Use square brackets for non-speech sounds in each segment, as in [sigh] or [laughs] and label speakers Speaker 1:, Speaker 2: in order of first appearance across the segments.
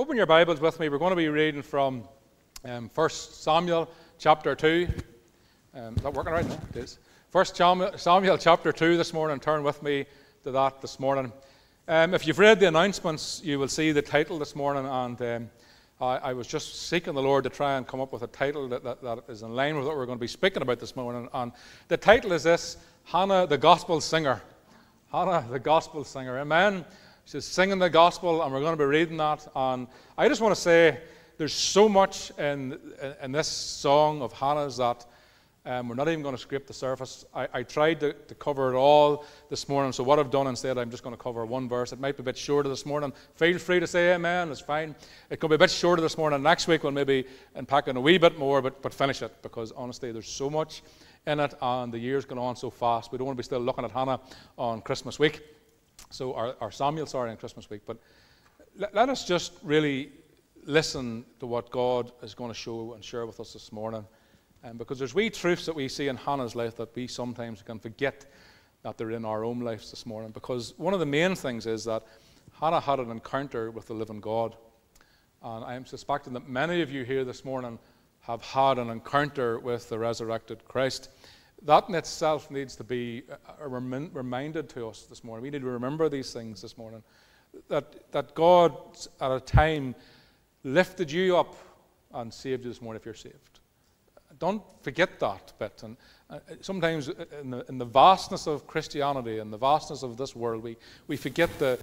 Speaker 1: open your Bibles with me. We're going to be reading from um, 1 Samuel chapter 2. Um, is that working right now? It is. 1 Samuel chapter 2 this morning. Turn with me to that this morning. Um, if you've read the announcements, you will see the title this morning. And um, I, I, was just seeking the Lord to try and come up with a title that, that, that is in line with what we're going to be speaking about this morning. And the title is this Hannah the Gospel Singer. Hannah the Gospel Singer. Amen. She's singing the gospel, and we're going to be reading that. And I just want to say there's so much in, in, this song of Hannah's that um, we're not even going to scrape the surface. I, I tried to, to, cover it all this morning, so what I've done instead, I'm just going to cover one verse. It might be a bit shorter this morning. Feel free to say amen, it's fine. It could be a bit shorter this morning. Next week, we'll maybe unpack it a wee bit more, but, but finish it, because honestly, there's so much in it, and the year's going on so fast. We don't want to be still looking at Hannah on Christmas week. So, our, our Samuel, sorry, in Christmas week. But let, let us just really listen to what God is going to show and share with us this morning. Um, because there's wee truths that we see in Hannah's life that we sometimes can forget that they're in our own lives this morning. Because one of the main things is that Hannah had an encounter with the living God. And I am suspecting that many of you here this morning have had an encounter with the resurrected Christ that in itself needs to be reminded to us this morning. We need to remember these things this morning. That, that God, at a time, lifted you up and saved you this morning if you're saved. Don't forget that bit. And uh, sometimes, in the, in the vastness of Christianity and the vastness of this world, we, we forget the,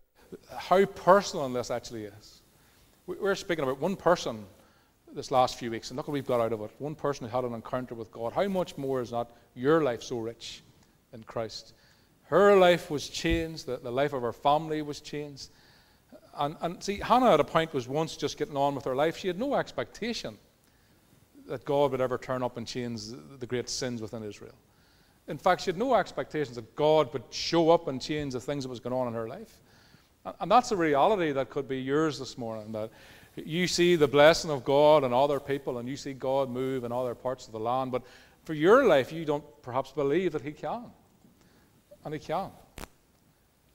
Speaker 1: how personal this actually is. We're speaking about one person this last few weeks, and look what we've got out of it. One person who had an encounter with God. How much more is not your life so rich in Christ? Her life was changed, the, the life of her family was changed. And, and see, Hannah at a point was once just getting on with her life. She had no expectation that God would ever turn up and change the great sins within Israel. In fact, she had no expectations that God would show up and change the things that was going on in her life. And that's a reality that could be yours this morning. That you see the blessing of God on other people, and you see God move in other parts of the land. But for your life, you don't perhaps believe that He can. And He can.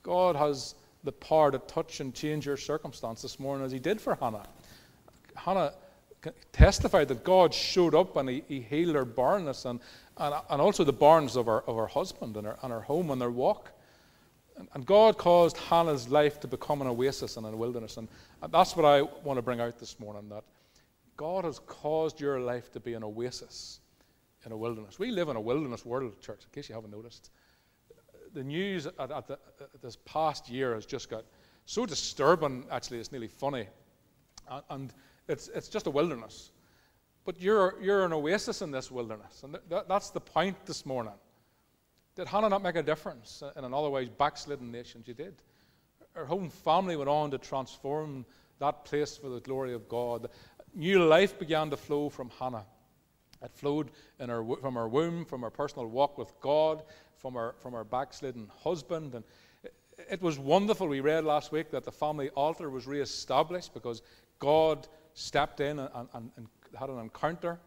Speaker 1: God has the power to touch and change your circumstance this morning, as He did for Hannah. Hannah testified that God showed up and He, he healed her barrenness and, and, and also the barrenness of her, of her husband and her, and her home and their walk. And God caused Hannah's life to become an oasis and a wilderness. And that's what I want to bring out this morning that God has caused your life to be an oasis in a wilderness. We live in a wilderness world, church, in case you haven't noticed. The news at, at, the, at this past year has just got so disturbing, actually, it's nearly funny. And, and it's, it's just a wilderness. But you're, you're an oasis in this wilderness. And th- that's the point this morning. Did Hannah not make a difference in an otherwise backslidden nation? She did. Her home family went on to transform that place for the glory of God. New life began to flow from Hannah. It flowed her, from her womb, from her personal walk with God, from her, from her backslidden husband. And it was wonderful. We read last week that the family altar was reestablished because God stepped in and, and, and had an encounter.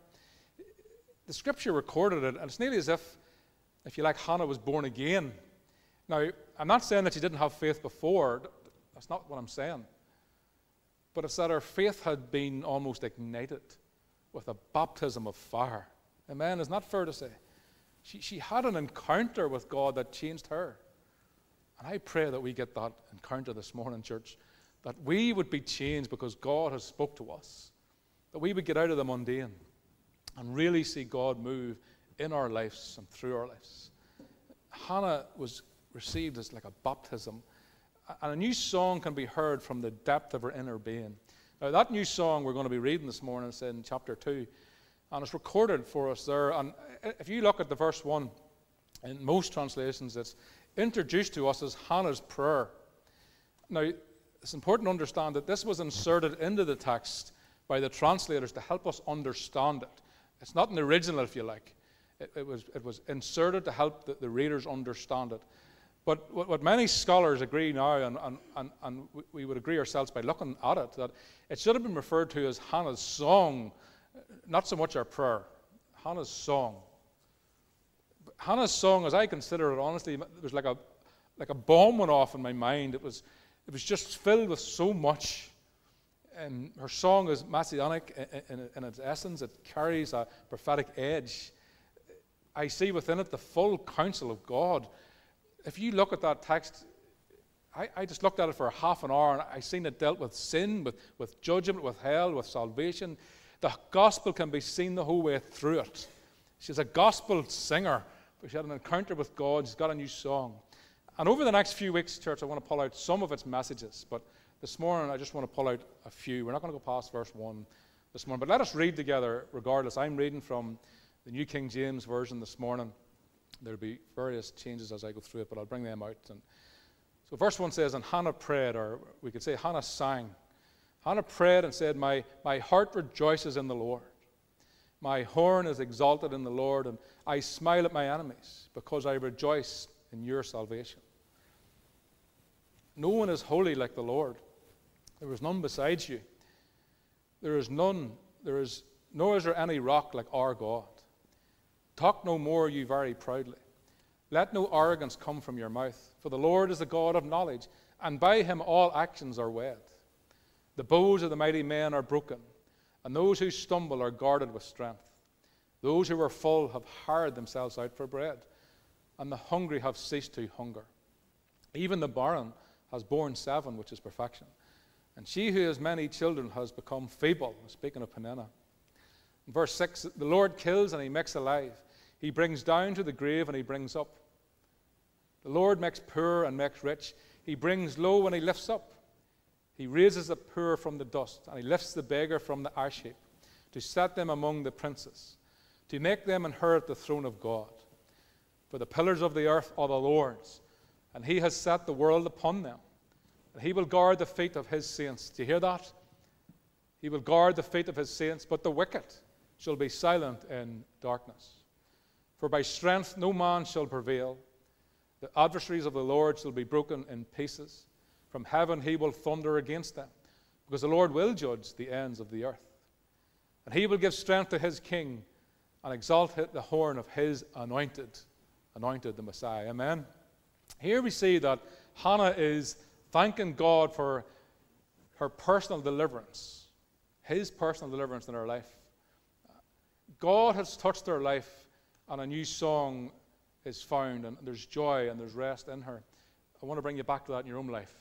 Speaker 1: The scripture recorded it, and it's nearly as if if you like, Hannah was born again. Now, I'm not saying that she didn't have faith before. That's not what I'm saying. But it's that her faith had been almost ignited with a baptism of fire. Amen. Is not fair to say. She, she had an encounter with God that changed her. And I pray that we get that encounter this morning, church, that we would be changed because God has spoke to us, that we would get out of the mundane and really see God move in our lives and through our lives. Hannah was received as like a baptism. And a new song can be heard from the depth of her inner being. Now, that new song we're going to be reading this morning is in chapter 2, and it's recorded for us there. And if you look at the verse 1, in most translations, it's introduced to us as Hannah's prayer. Now, it's important to understand that this was inserted into the text by the translators to help us understand it. It's not an original, if you like. It, it, was, it was inserted to help the, the readers understand it. But what, what, many scholars agree now, and, and, and, and, we would agree ourselves by looking at it, that it should have been referred to as Hannah's song, uh, not so much our prayer. Hannah's song. Hannah's song, as I consider it, honestly, it was like a, like a bomb went off in my mind. It was, it was just filled with so much. and her song is messianic in, in, in, its essence. It carries a prophetic edge. I see within it the full counsel of God. If you look at that text, I, I just looked at it for half an hour and I seen it dealt with sin, with, with judgment, with hell, with salvation. The gospel can be seen the whole way through it. She's a gospel singer. but She had an encounter with God. She's got a new song. And over the next few weeks, church, I want to pull out some of its messages. But this morning, I just want to pull out a few. We're not going to go past verse 1 this morning. But let us read together regardless. I'm reading from the New King James Version this morning. There'll be various changes as I go through it, but I'll bring them out. And so, verse 1 says, And Hannah prayed, or we could say Hannah sang. Hannah prayed and said, My, my heart rejoices in the Lord. My horn is exalted in the Lord, and I smile at my enemies because I rejoice in your salvation. No one is holy like the Lord. There is none besides you. There is none, there is, nor is there any rock like our God. Talk no more, you very proudly. Let no arrogance come from your mouth, for the Lord is the God of knowledge, and by him all actions are wed. The bows of the mighty men are broken, and those who stumble are guarded with strength. Those who are full have hired themselves out for bread, and the hungry have ceased to hunger. Even the barren has borne seven, which is perfection. And she who has many children has become feeble. Speaking of Peninnah. In verse 6 the Lord kills and he makes alive. He brings down to the grave and he brings up. The Lord makes poor and makes rich. He brings low and he lifts up. He raises the poor from the dust and he lifts the beggar from the ash heap to set them among the princes, to make them inherit the throne of God. For the pillars of the earth are the Lord's, and he has set the world upon them. And he will guard the feet of his saints. Do you hear that? He will guard the feet of his saints, but the wicked shall be silent in darkness. For by strength no man shall prevail. The adversaries of the Lord shall be broken in pieces. From heaven he will thunder against them, because the Lord will judge the ends of the earth. And he will give strength to his king and exalt the horn of his anointed, anointed the Messiah. Amen. Here we see that Hannah is thanking God for her personal deliverance, his personal deliverance in her life. God has touched her life and a new song is found, and there's joy and there's rest in her. I want to bring you back to that in your own life.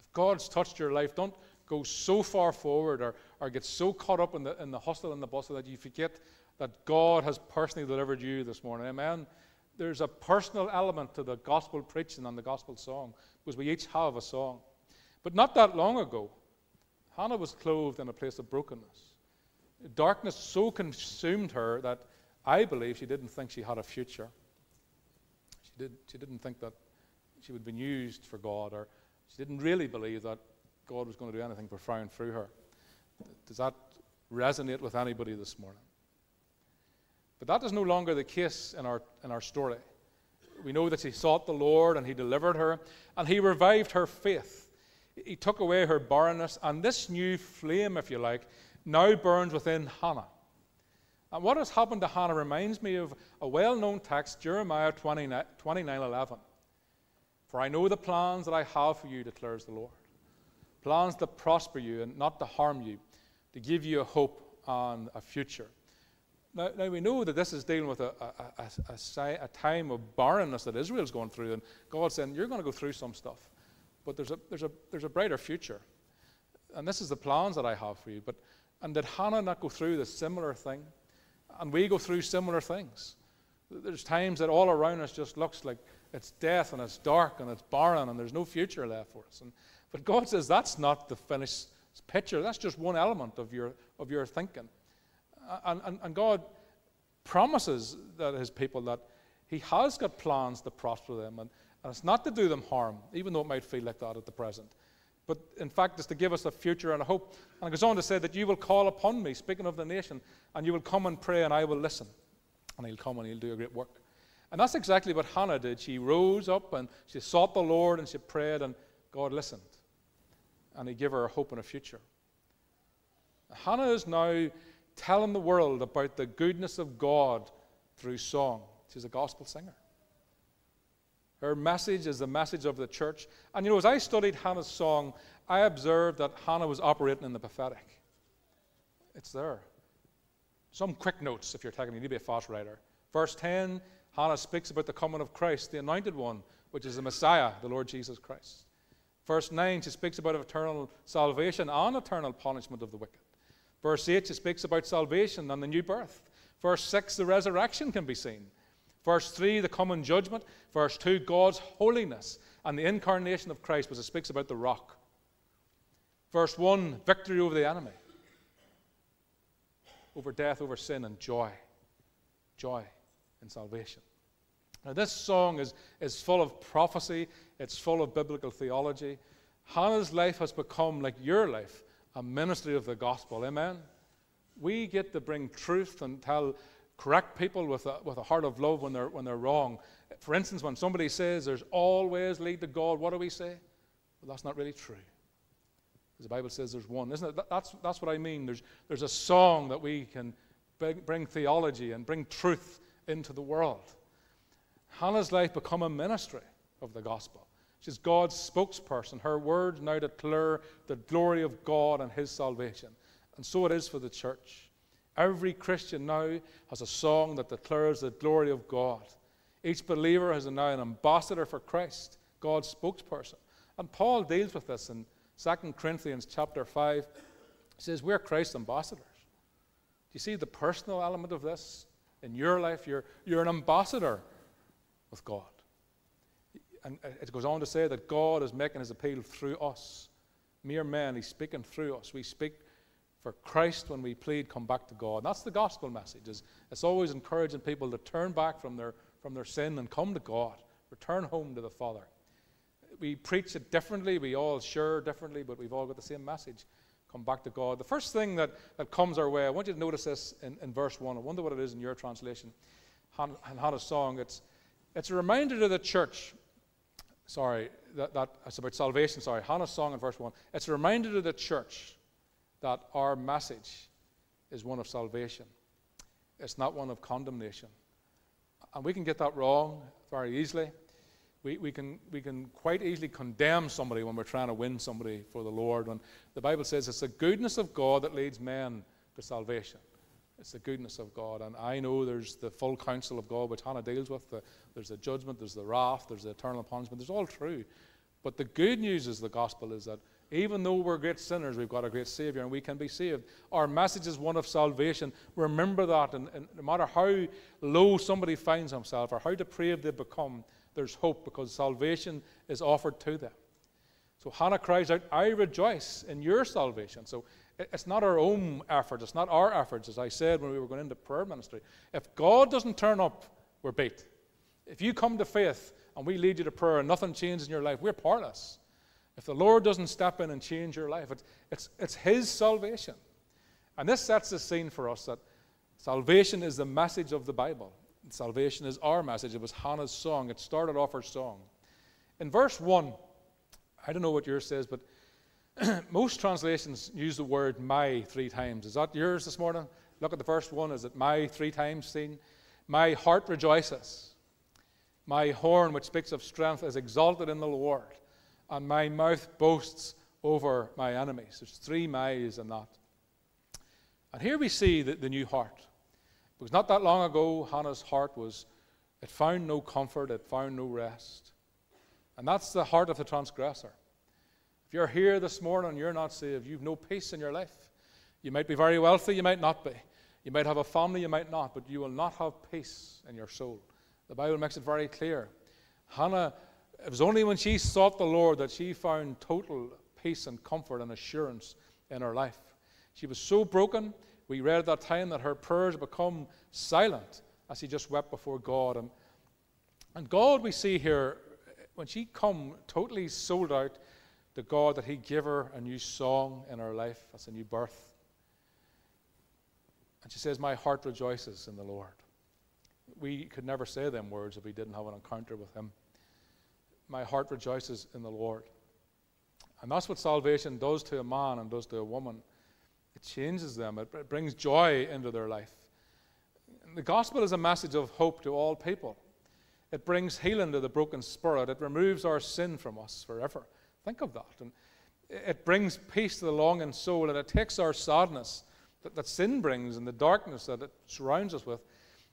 Speaker 1: If God's touched your life, don't go so far forward or, or get so caught up in the, in the hustle and the bustle that you forget that God has personally delivered you this morning. Amen. There's a personal element to the gospel preaching and the gospel song because we each have a song. But not that long ago, Hannah was clothed in a place of brokenness. Darkness so consumed her that I believe she didn't think she had a future. She, did, she didn't think that she would be used for God, or she didn't really believe that God was going to do anything profound through her. Does that resonate with anybody this morning? But that is no longer the case in our, in our story. We know that she sought the Lord and He delivered her, and He revived her faith. He took away her barrenness, and this new flame, if you like, now burns within Hannah. And what has happened to Hannah reminds me of a well known text, Jeremiah 29, 29 11. For I know the plans that I have for you, declares the Lord. Plans to prosper you and not to harm you, to give you a hope and a future. Now, now we know that this is dealing with a, a, a, a time of barrenness that Israel's going through, and God's saying, You're going to go through some stuff, but there's a, there's, a, there's a brighter future. And this is the plans that I have for you. But, and did Hannah not go through the similar thing? And we go through similar things. There's times that all around us just looks like it's death and it's dark and it's barren and there's no future left for us. And, but God says that's not the finished picture. That's just one element of your, of your thinking. And, and, and God promises that his people that he has got plans to prosper them. And, and it's not to do them harm, even though it might feel like that at the present but in fact, it's to give us a future and a hope. And it goes on to say that you will call upon me, speaking of the nation, and you will come and pray, and I will listen. And he'll come and he'll do a great work. And that's exactly what Hannah did. She rose up and she sought the Lord and she prayed, and God listened. And he gave her a hope and a future. Hannah is now telling the world about the goodness of God through song. She's a gospel singer. Her message is the message of the church. And you know, as I studied Hannah's song, I observed that Hannah was operating in the prophetic. It's there. Some quick notes if you're taking, you need to be a fast writer. Verse 10, Hannah speaks about the coming of Christ, the anointed one, which is the Messiah, the Lord Jesus Christ. Verse 9, she speaks about eternal salvation and eternal punishment of the wicked. Verse 8, she speaks about salvation and the new birth. Verse 6, the resurrection can be seen. Verse 3, the common judgment. Verse 2, God's holiness and the incarnation of Christ, which it speaks about the rock. Verse 1, victory over the enemy, over death, over sin, and joy. Joy in salvation. Now, this song is, is full of prophecy, it's full of biblical theology. Hannah's life has become, like your life, a ministry of the gospel. Amen? We get to bring truth and tell, correct people with a, with a heart of love when they're, when they're wrong. For instance, when somebody says there's always lead to God, what do we say? Well, that's not really true. Because the Bible says there's one, isn't it? That's, that's what I mean. There's, there's a song that we can bring, bring theology and bring truth into the world. Hannah's life become a ministry of the gospel. She's God's spokesperson. Her words now declare the glory of God and His salvation. And so it is for the church. Every Christian now has a song that declares the glory of God. Each believer has now an ambassador for Christ, God's spokesperson. And Paul deals with this in 2 Corinthians chapter 5. He says, We're Christ's ambassadors. Do you see the personal element of this? In your life, you're, you're an ambassador with God. And it goes on to say that God is making his appeal through us. Mere men, he's speaking through us. We speak for Christ when we plead, come back to God. And that's the gospel message. It's, it's always encouraging people to turn back from their, from their sin and come to God, return home to the Father. We preach it differently, we all share differently, but we've all got the same message come back to God. The first thing that, that comes our way, I want you to notice this in, in verse 1. I wonder what it is in your translation. Han, Hannah's song. It's, it's a reminder to the church, sorry, that, that it's about salvation, sorry, Hannah's song in verse 1. It's a reminder to the church that our message is one of salvation, it's not one of condemnation. And we can get that wrong very easily we, we, can, we can quite easily condemn somebody when we're trying to win somebody for the Lord. And the Bible says it's the goodness of God that leads men to salvation. It's the goodness of God. And I know there's the full counsel of God, which Hannah deals with. The, there's the judgment, there's the wrath, there's the eternal punishment. There's all true. But the good news is the gospel is that even though we're great sinners, we've got a great Savior and we can be saved. Our message is one of salvation. Remember that. And, and no matter how low somebody finds himself or how depraved they become, there's hope because salvation is offered to them. So Hannah cries out, I rejoice in your salvation. So it's not our own effort, it's not our efforts, as I said when we were going into prayer ministry. If God doesn't turn up, we're beat. If you come to faith and we lead you to prayer and nothing changes in your life, we're powerless. If the Lord doesn't step in and change your life, it's, it's, it's His salvation. And this sets the scene for us that salvation is the message of the Bible. Salvation is our message. It was Hannah's song. It started off her song. In verse 1, I don't know what yours says, but [clears throat] most translations use the word my three times. Is that yours this morning? Look at the first one. Is it my three times seen? My heart rejoices. My horn, which speaks of strength, is exalted in the Lord. And my mouth boasts over my enemies. There's three my's in that. And here we see the, the new heart. Because not that long ago, Hannah's heart was, it found no comfort, it found no rest. And that's the heart of the transgressor. If you're here this morning and you're not saved, you've no peace in your life. You might be very wealthy, you might not be. You might have a family, you might not, but you will not have peace in your soul. The Bible makes it very clear. Hannah, it was only when she sought the Lord that she found total peace and comfort and assurance in her life. She was so broken, we read at that time that her prayers become silent as she just wept before God. And, and God, we see here, when she come totally sold out to God, that He give her a new song in her life. That's a new birth. And she says, My heart rejoices in the Lord. We could never say them words if we didn't have an encounter with Him. My heart rejoices in the Lord. And that's what salvation does to a man and does to a woman. It changes them, it brings joy into their life. The gospel is a message of hope to all people. It brings healing to the broken spirit. It removes our sin from us forever. Think of that. And It brings peace to the longing soul, and it takes our sadness that, that sin brings and the darkness that it surrounds us with,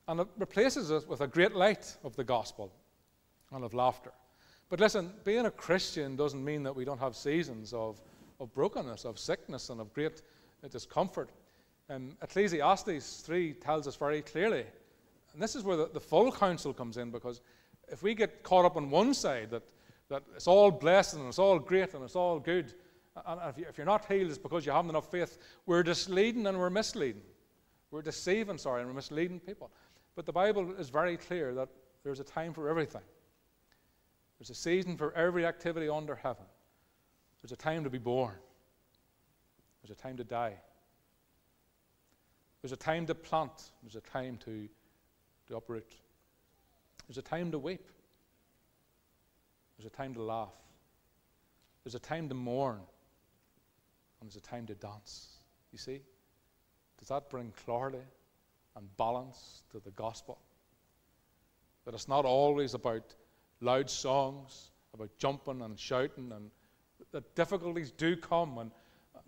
Speaker 1: and it replaces it with a great light of the gospel and of laughter. But listen, being a Christian doesn't mean that we don't have seasons of, of brokenness, of sickness, and of great discomfort. Um, Ecclesiastes 3 tells us very clearly, and this is where the, the full counsel comes in, because if we get caught up on one side, that, that it's all blessed and it's all great and it's all good, and if, you, are not healed, it's because you haven't enough faith, we're misleading and we're misleading. We're deceiving, sorry, and we're misleading people. But the Bible is very clear that there's a time for everything. There's a season for every activity under heaven. There's a time to be born. There's a time to die. There's a time to plant. There's a time to, to uproot. There's a time to weep. There's a time to laugh. There's a time to mourn. And there's a time to dance. You see? Does that bring clarity and balance to the gospel? That it's not always about loud songs, about jumping and shouting, and the difficulties do come. And,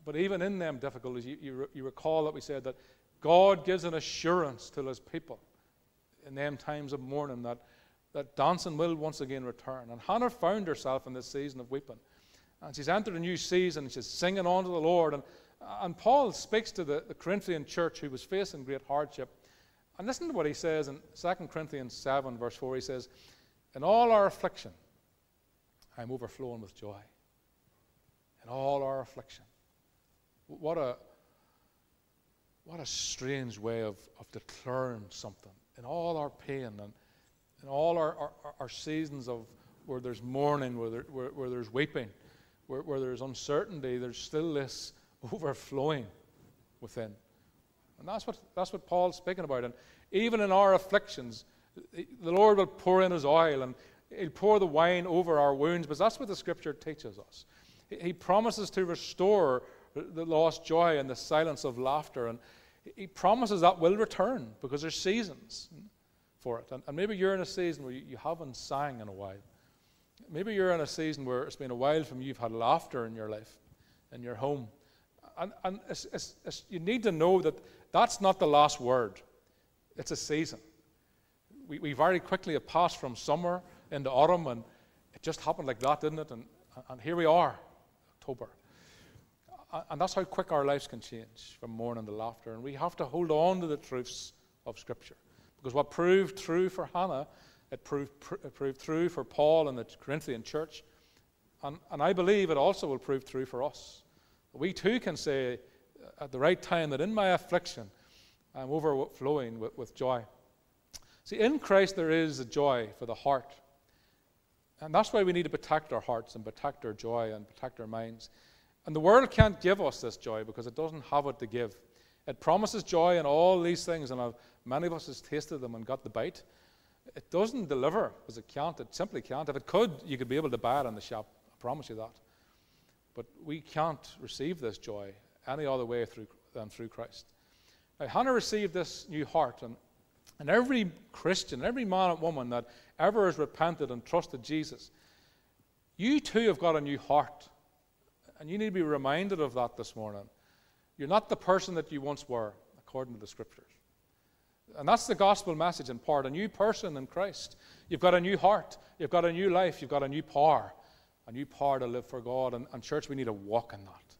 Speaker 1: but even in them difficulties, you, you, you recall that we said that God gives an assurance to his people in them times of mourning that, that dancing will once again return. And Hannah found herself in this season of weeping. And she's entered a new season, and she's singing on to the Lord. And, and Paul speaks to the, the Corinthian church who was facing great hardship. And listen to what he says in 2 Corinthians 7, verse 4. He says, In all our affliction, I'm overflowing with joy. In all our affliction. What a, what a strange way of, of declaring something. In all our pain and in all our, our, our seasons of where there's mourning, where, there, where, where there's weeping, where, where there's uncertainty, there's still this [laughs] overflowing within. And that's what, that's what Paul's speaking about. And even in our afflictions, the Lord will pour in his oil and he'll pour the wine over our wounds. But that's what the scripture teaches us. He promises to restore the lost joy and the silence of laughter. And he promises that will return because there's seasons for it. And, and maybe you're in a season where you, you haven't sang in a while. Maybe you're in a season where it's been a while from you, you've had laughter in your life, in your home. And, and it's, it's, it's, you need to know that that's not the last word, it's a season. We, we very quickly passed from summer into autumn, and it just happened like that, didn't it? And, and here we are, October. And that's how quick our lives can change from mourning to laughter. And we have to hold on to the truths of Scripture. Because what proved true for Hannah it proved, pr- it proved true for Paul and the Corinthian church. And, and I believe it also will prove true for us. We too can say at the right time that in my affliction, I'm overflowing with, with joy. See, in Christ there is a joy for the heart. And that's why we need to protect our hearts and protect our joy and protect our minds. And the world can't give us this joy because it doesn't have it to give. It promises joy and all these things, and I've, many of us has tasted them and got the bite. It doesn't deliver because it can't. It simply can't. If it could, you could be able to buy it in the shop. I promise you that. But we can't receive this joy any other way through, than through Christ. Now, Hannah received this new heart, and, and every Christian, every man and woman that ever has repented and trusted Jesus, you too have got a new heart. And you need to be reminded of that this morning. You're not the person that you once were, according to the scriptures. And that's the gospel message in part a new person in Christ. You've got a new heart, you've got a new life, you've got a new power, a new power to live for God. And, and church, we need to walk in that.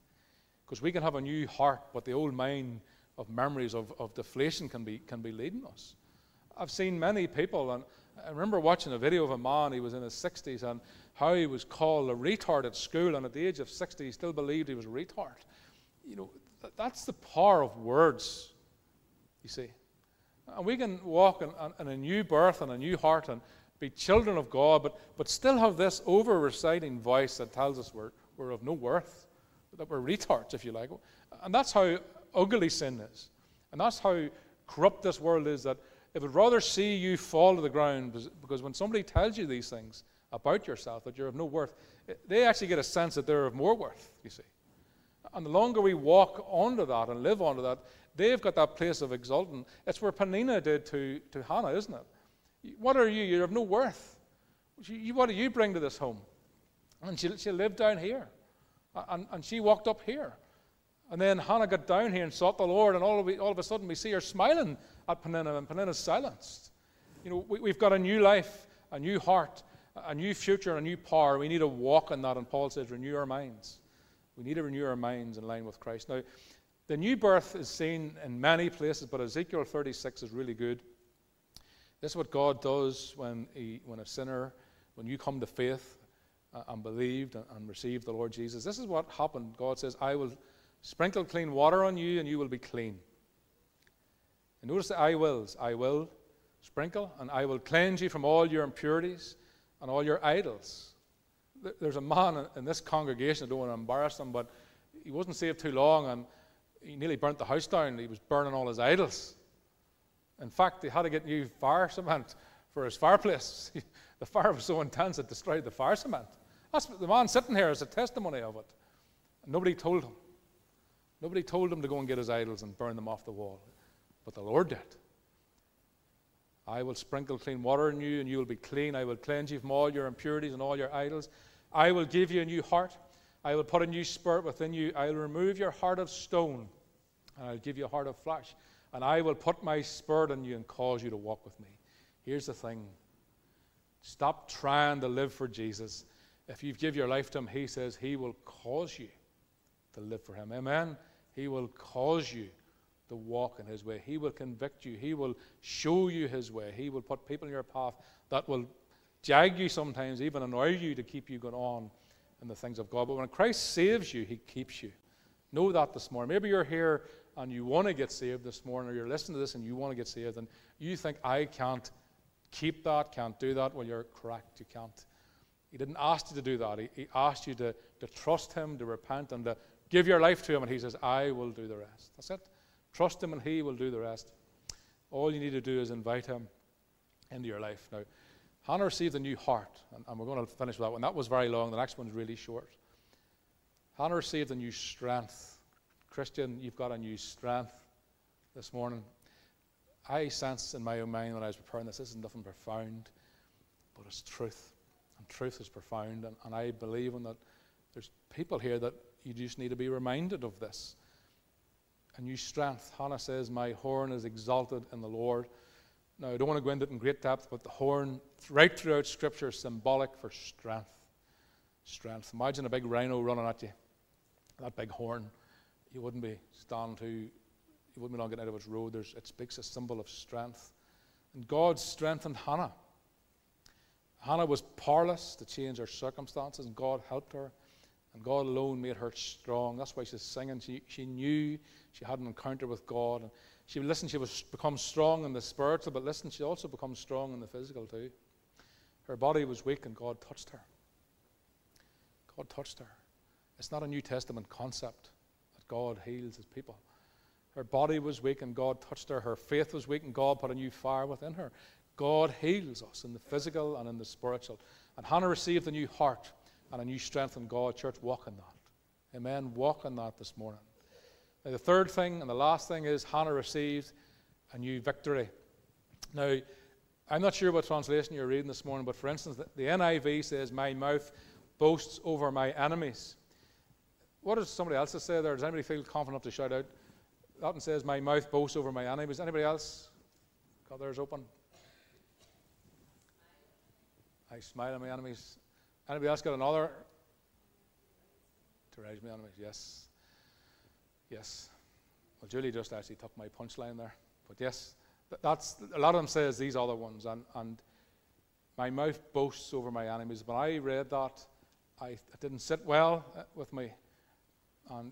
Speaker 1: Because we can have a new heart, but the old mind of memories of, of deflation can be, can be leading us. I've seen many people, and I remember watching a video of a man, he was in his 60s, and how he was called a retard at school, and at the age of 60, he still believed he was a retard. You know, that's the power of words, you see. And we can walk in, in, a new birth and a new heart and be children of God, but, but still have this over reciting voice that tells us we're, we're of no worth, that we're retards, if you like. And that's how ugly sin is. And that's how corrupt this world is that it would rather see you fall to the ground because when somebody tells you these things about yourself, that you're of no worth, eh, they actually get a sense that they're of more worth, you see. And the longer we walk onto that and live onto that, they've got that place of exulting. It's where Peninnah did to, to Hannah, isn't it? What are you? You're of no worth. What do you bring to this home? And she, she lived down here. And, and she walked up here. And then Hannah got down here and sought the Lord, and all of, all of a sudden we see her smiling at Peninnah, and Peninnah's silenced. You know, we, we've got a new life, a new heart, a new future, a new power. We need to walk in that, and Paul says, renew our minds. We need to renew our minds in line with Christ. Now, the new birth is seen in many places, but Ezekiel 36 is really good. This is what God does when, he, when a sinner, when you come to faith uh, and believed and, and received the Lord Jesus. This is what happened. God says, I will sprinkle clean water on you and you will be clean. And notice the I wills. I will sprinkle and I will cleanse you from all your impurities and all your idols. There's a man in this congregation, I don't want to embarrass him, but he wasn't saved too long and he nearly burnt the house down. He was burning all his idols. In fact, he had to get new fire cement for his fireplace. [laughs] the fire was so intense it destroyed the fire cement. That's the man sitting here is a testimony of it. nobody told him. Nobody told him to go and get his idols and burn them off the wall. But the Lord did. I will sprinkle clean water on you, and you will be clean. I will cleanse you from all your impurities and all your idols. I will give you a new heart. I will put a new spirit within you. I will remove your heart of stone, and I'll give you a heart of flesh and I will put my spirit in you and cause you to walk with me. Here's the thing stop trying to live for Jesus. If you give your life to Him, He says He will cause you to live for Him. Amen? He will cause you to walk in His way. He will convict you. He will show you His way. He will put people in your path that will jag you sometimes, even annoy you to keep you going on in the things of God. But when Christ saves you, He keeps you. Know that this morning. Maybe you're here and you want to get saved this morning, or you're listening to this and you want to get saved, and you think, I can't keep that, can't do that, well, you're correct. You can't. He didn't ask you to do that. He, he asked you to, to trust Him, to repent, and to give your life to Him, and He says, I will do the rest. That's it. Trust Him, and He will do the rest. All you need to do is invite Him into your life. Now, Hannah received a new heart, and, and we're going to finish with that one. That was very long. The next one's really short. Hannah received a new strength. Christian, you've got a new strength this morning. I sensed in my own mind when I was preparing this, this is nothing profound, but it's truth. And truth is profound. And, and I believe in that there's people here that you just need to be reminded of this. A new strength. Hannah says, My horn is exalted in the Lord. Now, I don't want to go into it in great depth, but the horn, right throughout Scripture, is symbolic for strength. Strength. Imagine a big rhino running at you, that big horn you wouldn't be standing to, you wouldn't be long getting out of its road. There's, it speaks a symbol of strength. And God strengthened Hannah. Hannah was powerless to change her circumstances, and God helped her. And God alone made her strong. That's why she's singing. She, she knew she had an encounter with God. And she listened, she was become strong in the spiritual, but listen, she also become strong in the physical too. Her body was weak, and God touched her. God touched her. It's not a New Testament concept. That God heals his people. Her body was weak and God touched her. Her faith was weak and God put a new fire within her. God heals us in the physical and in the spiritual. And Hannah received a new heart and a new strength in God. Church, walk in that. Amen. Walk in that this morning. Now, the third thing and the last thing is Hannah received a new victory. Now, I'm not sure what translation you're reading this morning, but for instance, the NIV says, My mouth boasts over my enemies. What does somebody else say there? Does anybody feel confident enough to shout out? That one says, My mouth boasts over my enemies. Anybody else got theirs open? I smile at my enemies. Anybody else got another? To raise my enemies, yes. Yes. Well, Julie just actually took my punchline there. But yes, that's a lot of them say says these other ones, and, and my mouth boasts over my enemies. When I read that, I, it didn't sit well uh, with me. And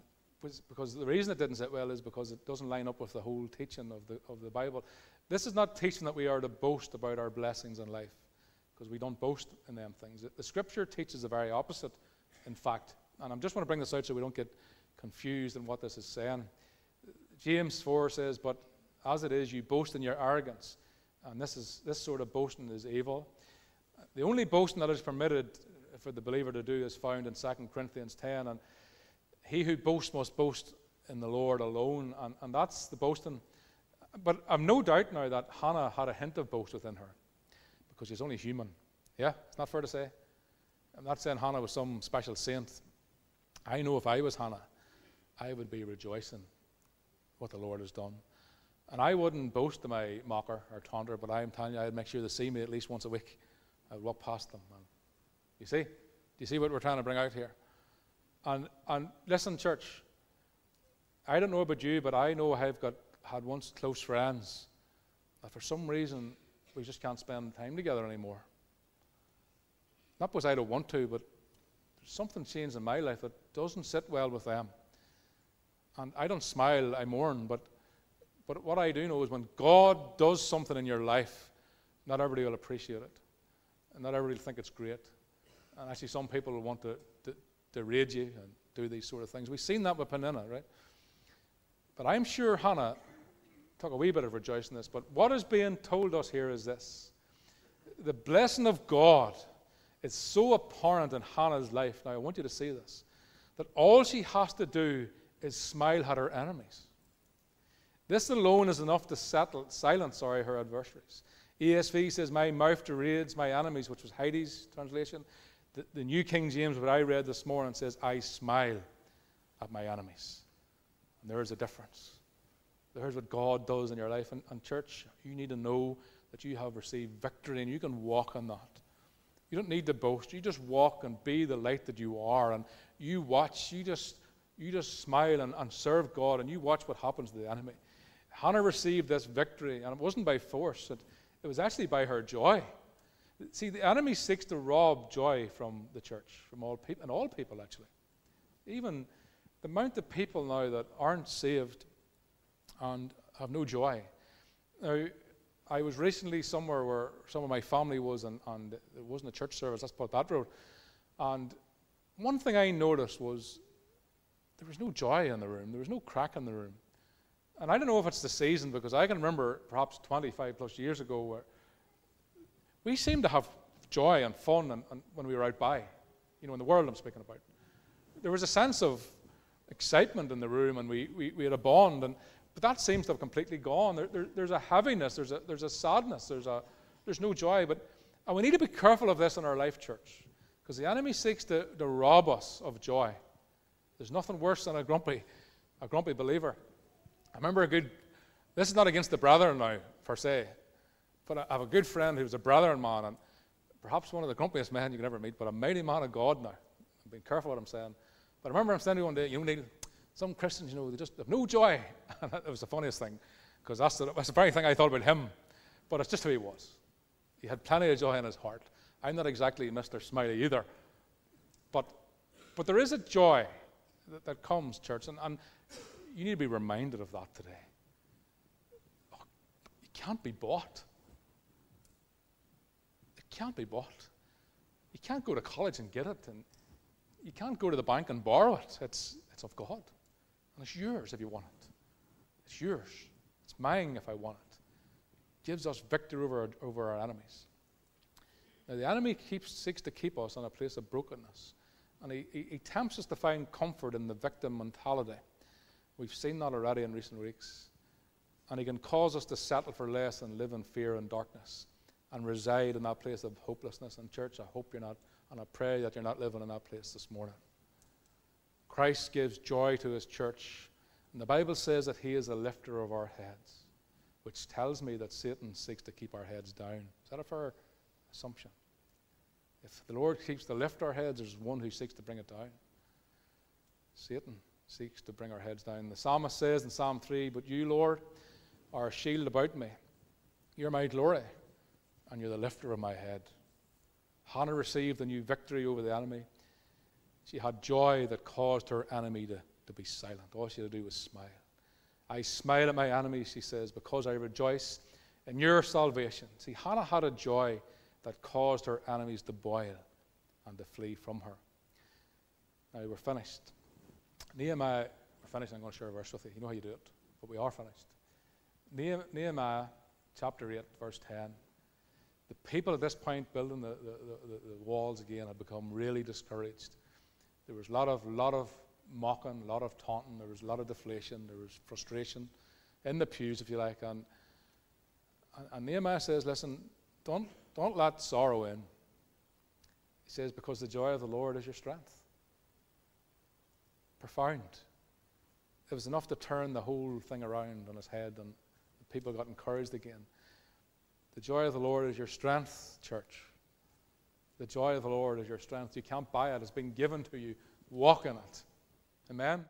Speaker 1: because the reason it didn't sit well is because it doesn't line up with the whole teaching of the, of the Bible. This is not teaching that we are to boast about our blessings in life, because we don't boast in them things. The scripture teaches the very opposite, in fact. And I just want to bring this out so we don't get confused in what this is saying. James 4 says, But as it is, you boast in your arrogance. And this, is, this sort of boasting is evil. The only boasting that is permitted for the believer to do is found in 2 Corinthians 10. And he who boasts must boast in the Lord alone. And, and that's the boasting. But I've no doubt now that Hannah had a hint of boast within her because she's only human. Yeah, it's not fair to say. I'm not saying Hannah was some special saint. I know if I was Hannah, I would be rejoicing what the Lord has done. And I wouldn't boast to my mocker or taunter, but I'm telling you, I'd make sure they see me at least once a week. I'd walk past them. And you see? Do you see what we're trying to bring out here? And, and listen, church, I don't know about you, but I know I've got had once close friends that for some reason we just can't spend time together anymore. Not because I don't want to, but there's something changed in my life that doesn't sit well with them. And I don't smile, I mourn, but, but what I do know is when God does something in your life, not everybody will appreciate it. And not everybody will think it's great. And actually, some people will want to, to, to you and do these sort of things. We've seen that with Peninnah, right? But I'm sure Hannah took a wee bit of rejoicing in this. But what is being told us here is this the blessing of God is so apparent in Hannah's life. Now, I want you to see this that all she has to do is smile at her enemies. This alone is enough to settle, silence sorry, her adversaries. ESV says, My mouth degrades my enemies, which was Heidi's translation. The, the New King James, what I read this morning, says, I smile at my enemies. And there is a difference. There's what God does in your life. And, and, church, you need to know that you have received victory and you can walk on that. You don't need to boast. You just walk and be the light that you are. And you watch, you just, you just smile and, and serve God and you watch what happens to the enemy. Hannah received this victory, and it wasn't by force, it, it was actually by her joy. See, the enemy seeks to rob joy from the church, from all people, and all people actually. Even the amount of people now that aren't saved and have no joy. Now, I was recently somewhere where some of my family was, and, and it wasn't a church service, let's put that road. And one thing I noticed was there was no joy in the room, there was no crack in the room. And I don't know if it's the season, because I can remember perhaps 25 plus years ago where we seemed to have joy and fun and, and when we were out by, you know, in the world I'm speaking about. There was a sense of excitement in the room and we, we, we had a bond. And, but that seems to have completely gone. There, there, there's a heaviness, there's a, there's a sadness, there's, a, there's no joy. But, and we need to be careful of this in our life, church, because the enemy seeks to, to rob us of joy. There's nothing worse than a grumpy, a grumpy believer. I remember a good, this is not against the brethren now, per se, but I have a good friend who's a brethren man, and perhaps one of the grumpiest men you can ever meet, but a mighty man of God now. I'm being careful what I'm saying. But I remember him standing one day, you Neil, some Christians, you know, they just have no joy. [laughs] And it was the funniest thing, because that's the, that's the very thing I thought about him. But it's just who he was. He had plenty of joy in his heart. I'm not exactly Mr. Smiley either. But, but there is a joy that, that comes, church, and, and you need to be reminded of that today. Oh, it can't be bought. It can't be bought. You can't go to college and get it, and you can't go to the bank and borrow it. It's, it's of God. And it's yours if you want it. It's yours. It's mine if I want it. it gives us victory over, over our enemies. Now, the enemy keeps, seeks to keep us in a place of brokenness. And he, he, he tempts us to find comfort in the victim mentality. We've seen that already in recent weeks. And he can cause us to settle for less and live in fear and darkness and reside in that place of hopelessness. And, church, I hope you're not and I pray that you're not living in that place this morning. Christ gives joy to his church. And the Bible says that he is the lifter of our heads, which tells me that Satan seeks to keep our heads down. Is that a fair assumption? If the Lord keeps to lift our heads, there's one who seeks to bring it down. Satan seeks to bring our heads down. The psalmist says in Psalm 3 But you, Lord, are a shield about me. You're my glory, and you're the lifter of my head. Hannah received a new victory over the enemy. She had joy that caused her enemy to, to be silent. All she had to do was smile. I smile at my enemies, she says, because I rejoice in your salvation. See, Hannah had a joy that caused her enemies to boil and to flee from her. Now we're finished. Nehemiah, we're finished. I'm going to share a verse with you. You know how you do it, but we are finished. Nehemiah chapter 8, verse 10 the people at this point building the, the, the, the, walls again had become really discouraged. There was a lot of, lot of mocking, a lot of taunting, there was a lot of deflation, there was frustration in the pews, if you like. And, and, Nehemiah says, listen, don't, don't let sorrow in. He says, because the joy of the Lord is your strength. profound. It was enough to turn the whole thing around on his head, and people got encouraged again. The joy of the Lord is your strength, church. The joy of the Lord is your strength. You can't buy it, it's been given to you. Walk in it. Amen.